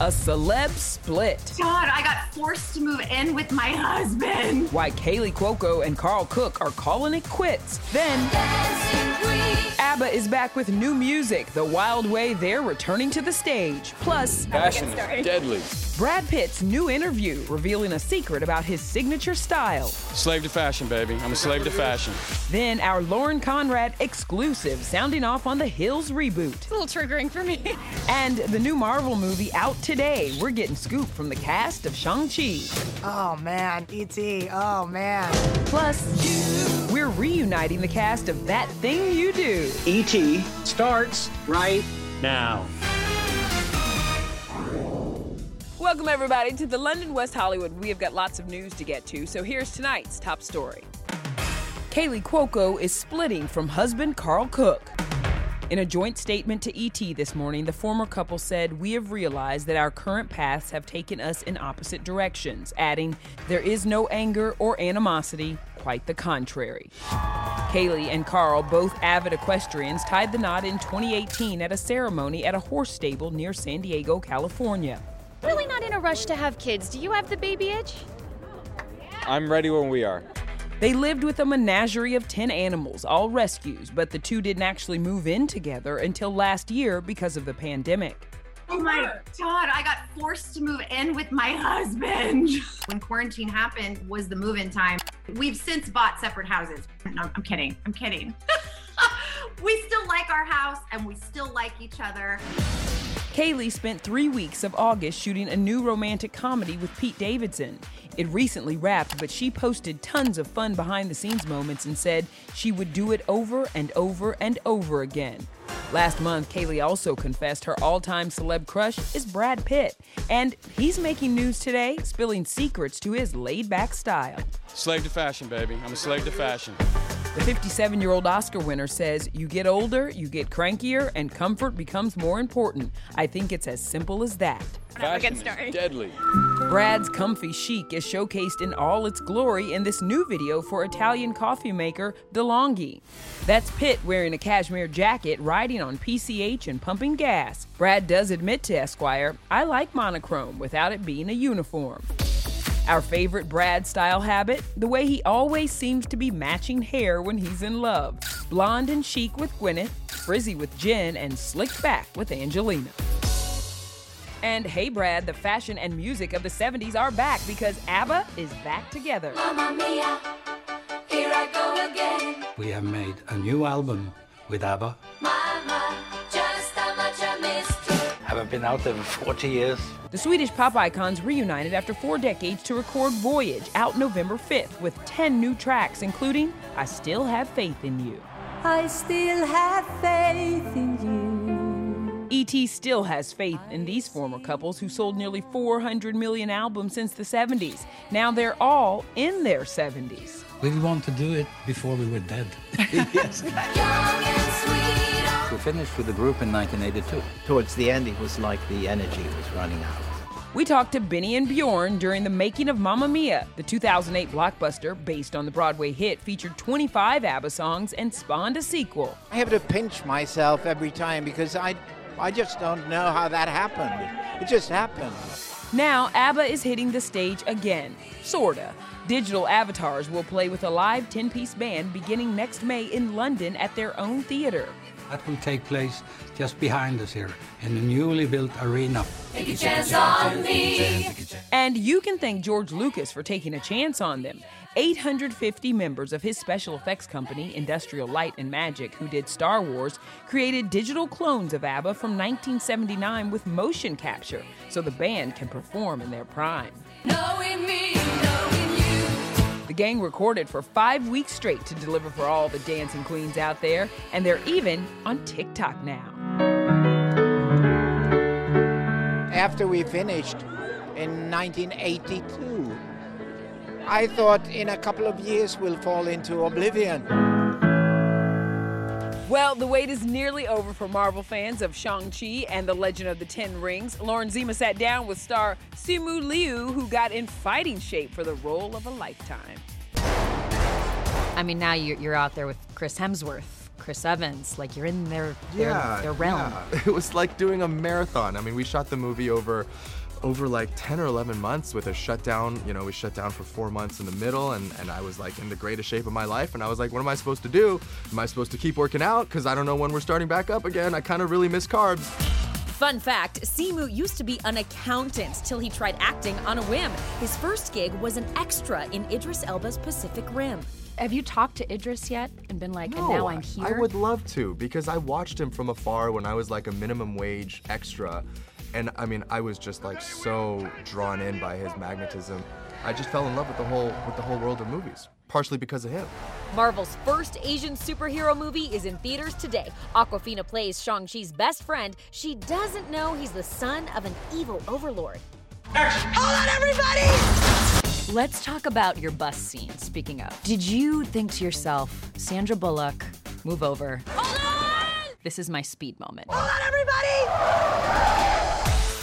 A celeb split. God, I got forced to move in with my husband. Why Kaley Cuoco and Karl Cook are calling it quits. Then, ABBA is back with new music. The Wild Way they're returning to the stage. Plus, Fashion is deadly. Brad Pitt's new interview revealing a secret about his signature style. Slave to fashion, baby. I'm a slave to fashion. Then our Lauren Conrad exclusive sounding off on the Hills reboot. It's a little triggering for me. And the new Marvel movie out today. We're getting scoop from the cast of Shang-Chi. Oh man, E.T. Oh man. Plus, we're reuniting the cast of That Thing You Do. E.T. starts right now. Welcome, everybody, to the London West Hollywood. We have got lots of news to get to, so here's tonight's top story. Kaley Cuoco is splitting from husband Karl Cook. In a joint statement to ET this morning, the former couple said, We have realized that our current paths have taken us in opposite directions, adding, There is no anger or animosity, quite the contrary. Kaley and Karl, both avid equestrians, tied the knot in 2018 at a ceremony at a horse stable near San Diego, California. Really not in a rush to have kids. Do you have the baby itch? I'm ready when we are. They lived with a menagerie of 10 animals, all rescues, but the two didn't actually move in together until last year because of the pandemic. Oh my God, I got forced to move in with my husband. When quarantine happened was the move in time. We've since bought separate houses. No, I'm kidding. I'm kidding. we still like our house and we still like each other. Kaley spent three weeks of August shooting a new romantic comedy with Pete Davidson. It recently wrapped, but she posted tons of fun behind the scenes moments and said she would do it over and over and over again. Last month, Kaley also confessed her all time celeb crush is Brad Pitt. And he's making news today, spilling secrets to his laid back style. Slave to fashion, baby. I'm a slave to fashion. The 57 year old Oscar winner says, You get older, you get crankier, and comfort becomes more important. I think it's as simple as that. Fashion is deadly. Brad's comfy chic is showcased in all its glory in this new video for Italian coffee maker DeLonghi. That's Pitt wearing a cashmere jacket, riding on PCH and pumping gas. Brad does admit to Esquire, I like monochrome without it being a uniform. Our favorite Brad style habit? The way he always seems to be matching hair when he's in love. Blonde and chic with Gwyneth, frizzy with Jen, and slicked back with Angelina. And hey, Brad, the fashion and music of the 70s are back because ABBA is back together. Mamma mia, here I go again. We have made a new album with ABBA. Mama, you. Haven't been out there for 40 years. The Swedish pop icons reunited after four decades to record Voyage out November 5th with 10 new tracks, including I Still Have Faith in You. I still have faith in you. E.T. still has faith in these former couples who sold nearly 400 million albums since the 70s. Now they're all in their 70s. We want to do it before we were dead. yes. Young and sweet. We finished with the group in 1982. Towards the end, it was like the energy was running out. We talked to Benny and Bjorn during the making of Mamma Mia. The 2008 blockbuster, based on the Broadway hit, featured 25 ABBA songs and spawned a sequel. I have to pinch myself every time because I, I just don't know how that happened. It just happened. Now, ABBA is hitting the stage again. Sorta. Digital avatars will play with a live 10 piece band beginning next May in London at their own theater. That will take place just behind us here in the newly built arena. Take a chance on me. And you can thank George Lucas for taking a chance on them. 850 members of his special effects company, Industrial Light and Magic, who did Star Wars, created digital clones of ABBA from 1979 with motion capture so the band can perform in their prime. Knowing me, knowing you. The gang recorded for five weeks straight to deliver for all the dancing queens out there, and they're even on TikTok now. After we finished in 1982, I thought in a couple of years we'll fall into oblivion. Well, the wait is nearly over for Marvel fans of Shang-Chi and the Legend of the Ten Rings. Lauren Zima sat down with star Simu Liu, who got in fighting shape for the role of a lifetime. I mean, now you're, you're out there with Chris Hemsworth, Chris Evans, like you're in their their, yeah, their realm. yeah. It was like doing a marathon. I mean, we shot the movie over over like 10 or 11 months with a shutdown. You know, we shut down for four months in the middle, and, and I was like in the greatest shape of my life. And I was like, what am I supposed to do? Am I supposed to keep working out? Because I don't know when we're starting back up again. I kind of really miss carbs. Fun fact Simu used to be an accountant till he tried acting on a whim. His first gig was an extra in Idris Elba's Pacific Rim. Have you talked to Idris yet and been like, and now I'm here? I would love to because I watched him from afar when I was like a minimum wage extra. And I mean, I was just like so drawn in by his magnetism. I just fell in love with the whole with the whole world of movies, partially because of him. Marvel's first Asian superhero movie is in theaters today. Awkwafina plays Shang-Chi's best friend. She doesn't know he's the son of an evil overlord. Action. Hold on, everybody! Let's talk about your bus scene, speaking of. Did you think to yourself, Sandra Bullock, move over? Hold on! This is my speed moment. Hold on, everybody!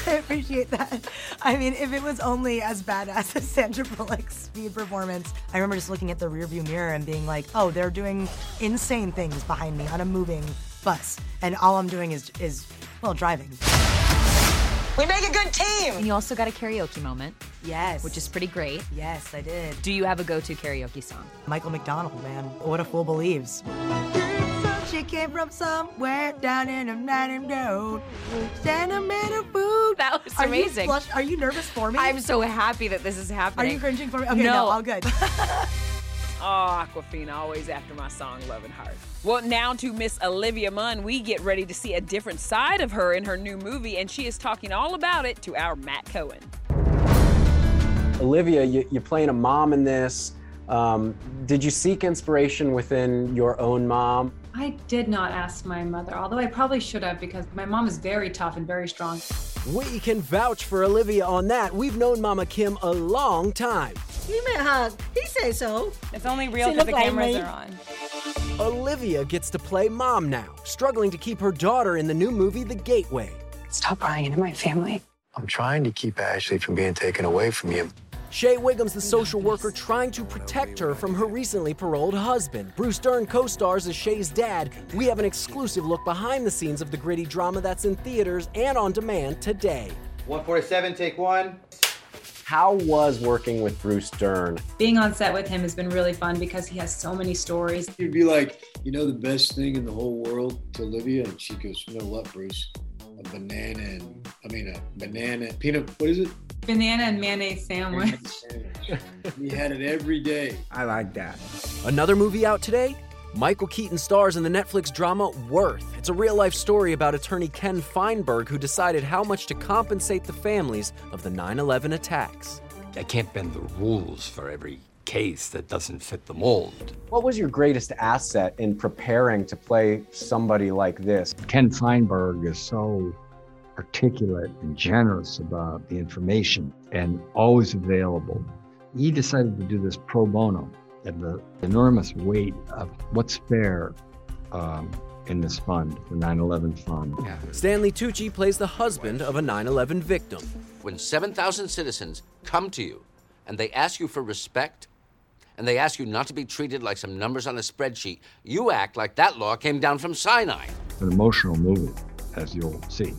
I appreciate that. I mean, if it was only as badass as Sandra Bullock's speed performance, I remember just looking at the rearview mirror and being like, "Oh, they're doing insane things behind me on a moving bus, and all I'm doing is is well driving." We make a good team! And you also got a karaoke moment. Yes. Which is pretty great. Yes, I did. Do you have a go to karaoke song? Michael McDonald, man, what a fool believes. She came from somewhere down in a Nottingham Road. Sentimental food. That was Are you amazing. flush- are you nervous for me? I'm so happy that this is happening. Are you cringing for me? Okay, no. no, all good. Oh, Awkwafina, always after my song Love and Heart. Well, now to Miss Olivia Munn, we get ready to see a different side of her in her new movie, and she is talking all about it to our Matt Cohen. Olivia, you, you're playing a mom in this. Um, did you seek inspiration within your own mom? I did not ask my mother, although I probably should have because my mom is very tough and very strong. We can vouch for Olivia on that. We've known Mama Kim a long time. You may hug. He say so. It's only real 'cause the cameras are on. Olivia gets to play mom now, struggling to keep her daughter in the new movie The Gateway. Stop buying into my family. I'm trying to keep Ashley from being taken away from you. Shea Whigham's the social worker trying to protect her from her recently paroled husband. Bruce Dern co stars as Shea's dad. We have an exclusive look behind the scenes of the gritty drama that's in theaters and on demand today. 147, take one. How was working with Bruce Dern? Being on set with him has been really fun because he has so many stories. He'd be like, you know, the best thing in the whole world to Olivia, and she goes, you know what, Bruce? A banana and I mean a banana peanut. What is it? Banana and mayonnaise sandwich. We had it every day. I like that. Another movie out today? Michael Keaton stars in the Netflix drama Worth. It's a real life story about attorney Ken Feinberg who decided how much to compensate the families of the 9 11 attacks. I can't bend the rules for every case that doesn't fit the mold. What was your greatest asset in preparing to play somebody like this? Ken Feinberg is so articulate and generous about the information and always available. He decided to do this pro bono and the enormous weight of what's fair um, in this fund, the 9 11 fund. Stanley Tucci plays the husband of a 9 11 victim. When 7,000 citizens come to you and they ask you for respect, and they ask you not to be treated like some numbers on a spreadsheet, you act like that law came down from Sinai. An emotional movie, as you'll see.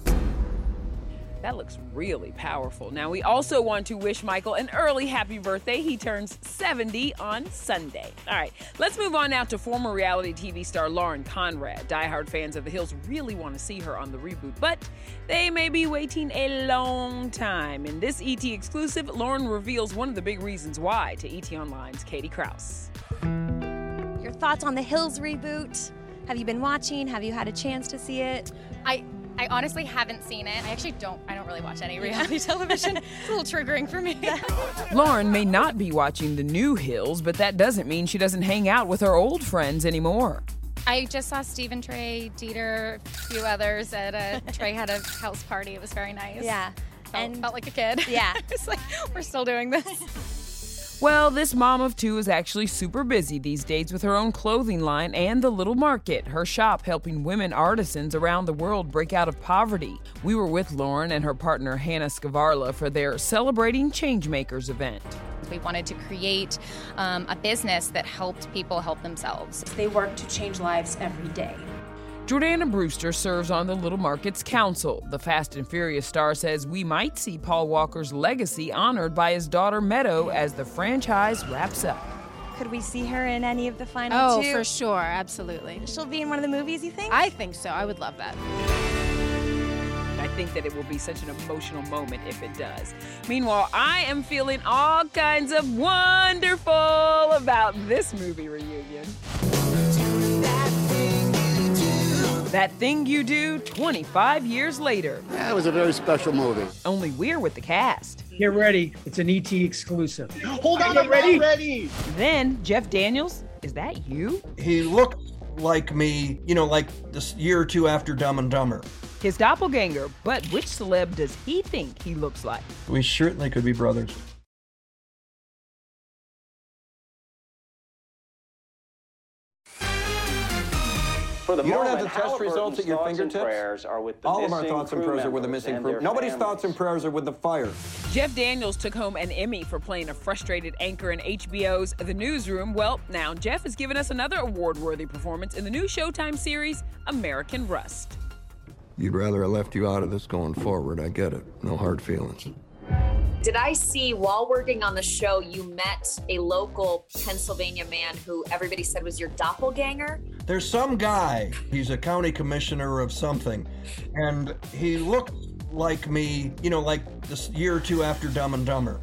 That looks really powerful. Now, we also want to wish Michael an early happy birthday. He turns 70 on Sunday. All right, let's move on now to former reality TV star Lauren Conrad. Diehard fans of The Hills really want to see her on the reboot, but they may be waiting a long time. In this ET exclusive, Lauren reveals one of the big reasons why to ET Online's Katie Krause. Your thoughts on the Hills reboot? Have you been watching? Have you had a chance to see it? I I honestly haven't seen it. I actually don't. I don't really watch any reality television. It's a little triggering for me. Lauren may not be watching the new Hills, but that doesn't mean she doesn't hang out with her old friends anymore. I just saw Stephen Trey, Dieter, a few others at a Trey had a house party. It was very nice. Yeah. Felt, and felt like a kid. Yeah. it's like we're still doing this. Well, this mom of two is actually super busy these days with her own clothing line and the Little Market, her shop helping women artisans around the world break out of poverty. We were with Lauren and her partner Hannah Skvarla for their Celebrating Changemakers event. We wanted to create um, a business that helped people help themselves. They work to change lives every day. Jordana Brewster serves on the Little Markets Council. The Fast and Furious star says we might see Paul Walker's legacy honored by his daughter Meadow as the franchise wraps up. Could we see her in any of the final Oh, two? for sure, absolutely. She'll be in one of the movies, you think? I think so. I would love that. I think that it will be such an emotional moment if it does. Meanwhile, I am feeling all kinds of wonderful about this movie reunion. That Thing You Do 25 years later. Yeah, it was a very special movie. Only we're with the cast. Get ready. It's an ET exclusive. Hold on, Get I'm ready. ready. Then, Jeff Daniels, is that you? He looked like me, you know, like this year or two after Dumb and Dumber. His doppelganger, but which celeb does he think he looks like? We certainly could be brothers. For the you don't have the test results at your fingertips. are with the All of our thoughts and prayers are with the members missing and crew. their Nobody's families. thoughts and prayers are with the fire. Jeff Daniels took home an Emmy for playing a frustrated anchor in HBO's The Newsroom. Well, now Jeff has given us another award worthy performance in the new Showtime series, American Rust. You'd rather I left you out of this going forward. I get it. No hard feelings. Did I see while working on the show, you met a local Pennsylvania man who everybody said was your doppelganger? There's some guy, he's a county commissioner of something, and he looked like me, you know, like this year or two after Dumb and Dumber.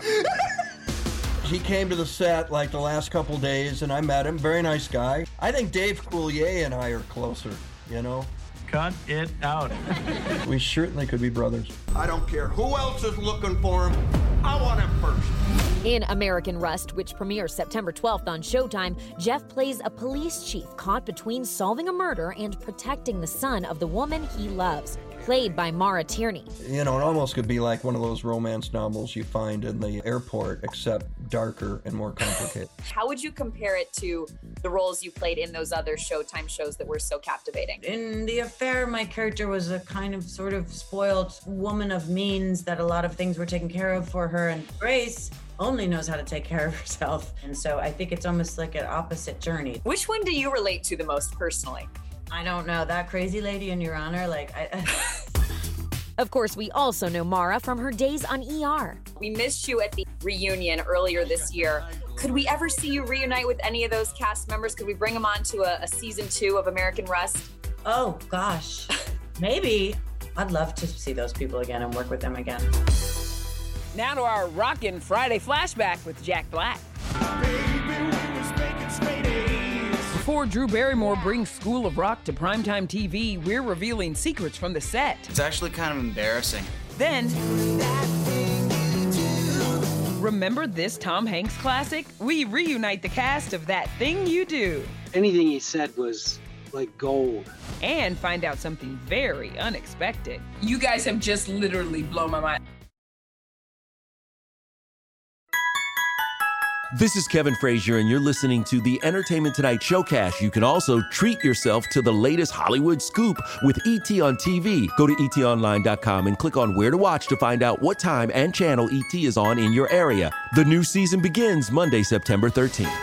he came to the set like the last couple days, and I met him. Very nice guy. I think Dave Coulier and I are closer, you know? Cut it out. We certainly could be brothers. I don't care who else is looking for him. I want him first. In American Rust, which premieres September 12th on Showtime, Jeff plays a police chief caught between solving a murder and protecting the son of the woman he loves, played by Maura Tierney. You know, it almost could be like one of those romance novels you find in the airport, except darker and more complicated. How would you compare it to the roles you played in those other Showtime shows that were so captivating? In The Affair, my character was a kind of sort of spoiled woman of means that a lot of things were taken care of for her, and Grace only knows how to take care of herself. And so I think it's almost like an opposite journey. Which one do you relate to the most personally? I don't know. That crazy lady in Your Honor, like, I. Of course, we also know Maura from her days on ER. We missed you at the reunion earlier this year. Could we ever see you reunite with any of those cast members? Could we bring them on to a, a season two of American Rust? Oh, gosh. Maybe. I'd love to see those people again and work with them again. Now to our rockin' Friday flashback with Jack Black. Before Drew Barrymore brings School of Rock to primetime TV, we're revealing secrets from the set. It's actually kind of embarrassing. Then, remember this Tom Hanks classic? We reunite the cast of That Thing You Do. Anything he said was like gold. And find out something very unexpected. You guys have just literally blown my mind. This is Kevin Frazier, and you're listening to the Entertainment Tonight Showcast. You can also treat yourself to the latest Hollywood scoop with ET on TV. Go to etonline.com and click on where to watch to find out what time and channel ET is on in your area. The new season begins Monday, September 13th.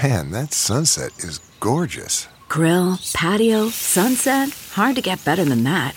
Man, that sunset is gorgeous. Grill, patio, sunset. Hard to get better than that.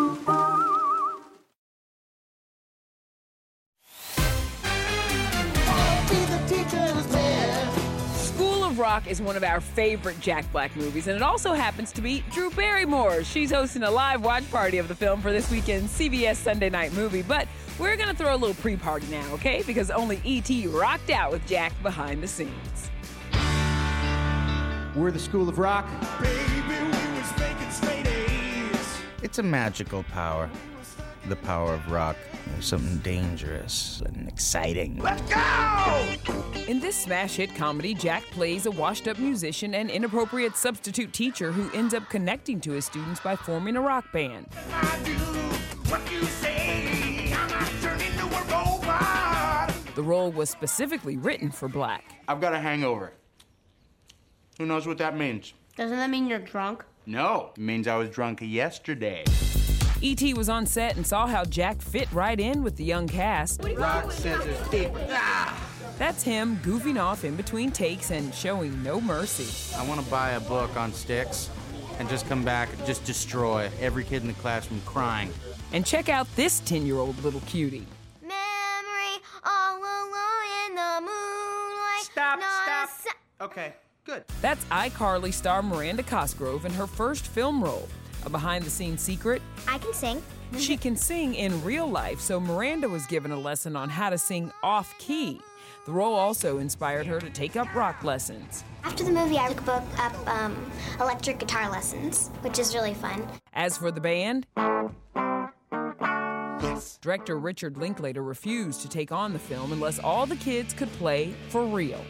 Rock is one of our favorite Jack Black movies, and it also happens to be Drew Barrymore. She's hosting a live watch party of the film for this weekend's CBS Sunday night movie, but we're gonna throw a little pre party now, okay? Because only E.T. rocked out with Jack behind the scenes. We're the School of Rock. It's a magical power. The power of rock. There's something dangerous and exciting. Let's go! In this smash hit comedy, Jack plays a washed up musician and inappropriate substitute teacher who ends up connecting to his students by forming a rock band. The role was specifically written for Black. I've got a hangover. Who knows what that means? Doesn't that mean you're drunk? No, it means I was drunk yesterday. E.T. was on set and saw how Jack fit right in with the young cast. Rock, scissors, stick. Ah! That's him goofing off in between takes and showing no mercy. I want to buy a book on sticks and just come back and just destroy every kid in the classroom crying. And check out this 10 year old little cutie. Memory all alone in the moonlight. Stop, stop. a sa- Okay, good. That's iCarly star Miranda Cosgrove in her first film role. A behind the scenes secret I can sing. she can sing in real life, so Miranda was given a lesson on how to sing off key. The role also inspired her to take up rock lessons. After the movie, I took up um, electric guitar lessons, which is really fun. As for the band, yes. director Richard Linklater refused to take on the film unless all the kids could play for real.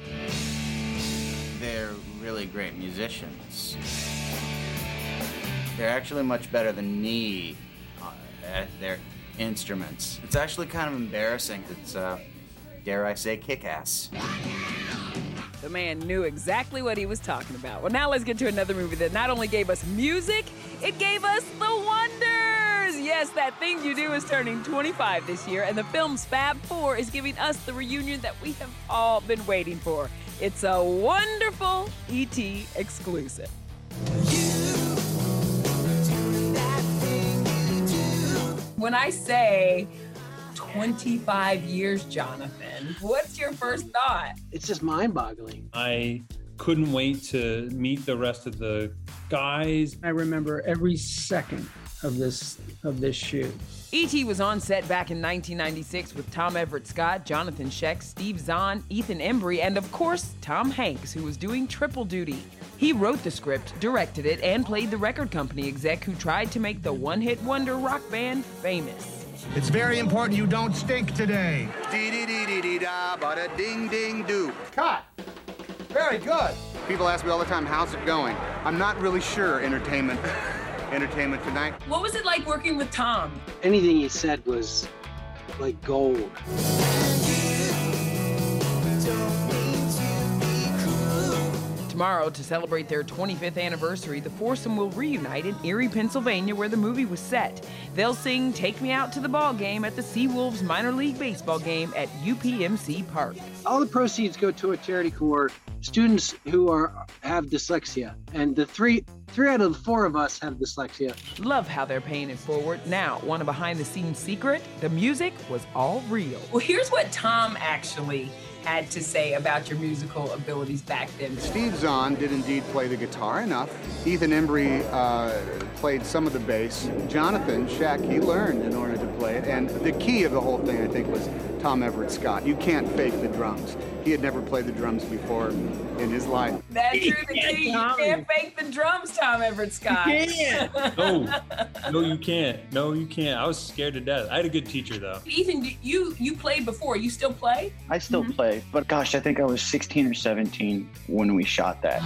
They're really great musicians. They're actually much better than me uh, at their instruments. It's actually kind of embarrassing. It's, uh, dare I say, kick ass. The man knew exactly what he was talking about. Well, now let's get to another movie that not only gave us music, it gave us the wonders. Yes, that thing you do is turning 25 this year, and the film's Fab Four is giving us the reunion that we have all been waiting for. It's a wonderful ET exclusive. When I say 25 years, Jonathan, what's your first thought? It's just mind boggling. I couldn't wait to meet the rest of the guys. I remember every second of this of this shoot. E.T. was on set back in 1996 with Tom Everett Scott, Johnathon Schaech, Steve Zahn, Ethan Embry, and of course, Tom Hanks, who was doing triple duty. He wrote the script, directed it, and played the record company exec who tried to make the one hit wonder rock band famous. It's very important you don't stink today. Dee dee dee dee dee da, bada ding ding do. Cut. Very good. People ask me all the time, how's it going? I'm not really sure. Entertainment, entertainment tonight. What was it like working with Tom? Anything he said was like gold. Tomorrow, to celebrate their 25th anniversary, the foursome will reunite in Erie, Pennsylvania, where the movie was set. They'll sing Take Me Out to the Ball Game at the Seawolves minor league baseball game at UPMC Park. All the proceeds go to a charity for students who are have dyslexia, and the three three out of the four of us have dyslexia. Love how they're paying it forward. Now, want a behind the scenes secret? The music was all real. Well, here's what Tom actually had to say about your musical abilities back then. Steve Zahn did indeed play the guitar enough. Ethan Embry uh, played some of the bass. Johnathon Schaech, he learned in order to play it. And the key of the whole thing, I think, was Tom Everett Scott. You can't fake the drums. He had never played the drums before in his life. That's true. The key. You can't fake the drums, Tom Everett Scott. can't. No, no, you can't. No, you can't. I was scared to death. I had a good teacher though. Ethan, you you played before. You still play? I still play, but gosh, I think I was 16 or 17 when we shot that.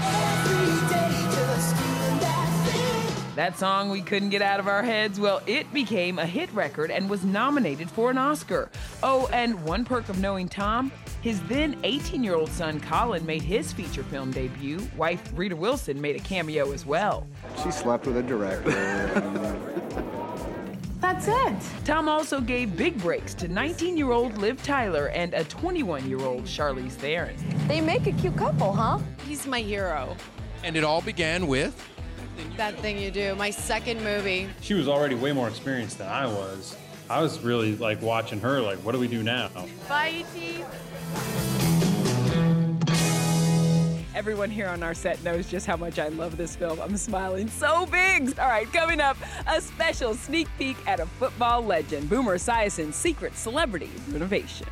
That song we couldn't get out of our heads, well, it became a hit record and was nominated for an Oscar. Oh, and one perk of knowing Tom, his then 18 year old son Colin made his feature film debut. Wife Rita Wilson made a cameo as well. She slept with a director. That's it. Tom also gave big breaks to 19 year old Liv Tyler and a 21 year old Charlize Theron. They make a cute couple, huh? He's my hero. And it all began with That thing you do. My second movie. She was already way more experienced than I was. I was really like watching her, like, what do we do now? Bye, E.T. Everyone here on our set knows just how much I love this film. I'm smiling so big. All right, coming up, a special sneak peek at a football legend, Boomer Esiason's secret celebrity renovation.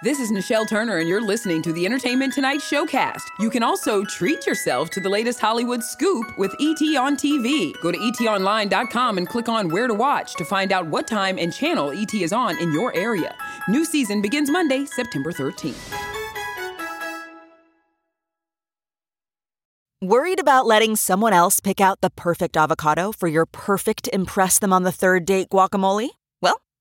This is Nichelle Turner, and you're listening to the Entertainment Tonight Showcast. You can also treat yourself to the latest Hollywood scoop with ET on TV. Go to etonline.com and click on Where to Watch to find out what time and channel ET is on in your area. New season begins Monday, September 13th. Worried about letting someone else pick out the perfect avocado for your perfect Impress Them on the Third Date guacamole?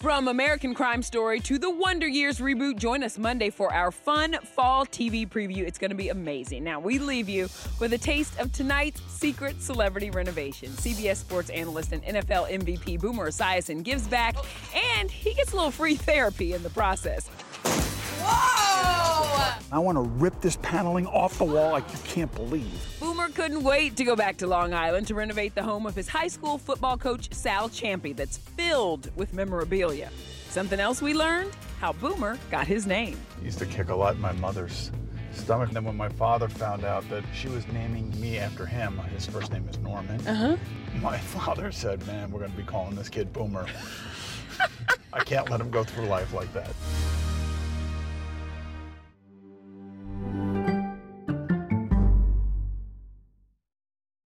From American Crime Story to the Wonder Years reboot, join us Monday for our fun fall TV preview. It's going to be amazing. Now, we leave you with a taste of tonight's secret celebrity renovation. CBS sports analyst and NFL MVP Boomer Esiason gives back, and he gets a little free therapy in the process. I want to rip this paneling off the wall like you can't believe. Boomer couldn't wait to go back to Long Island to renovate the home of his high school football coach, Sal Ciampi, that's filled with memorabilia. Something else we learned? How Boomer got his name. I used to kick a lot in my mother's stomach. And then when my father found out that she was naming me after him, his first name is Norman, Uh-huh. my father said, Man, we're going to be calling this kid Boomer. I can't let him go through life like that.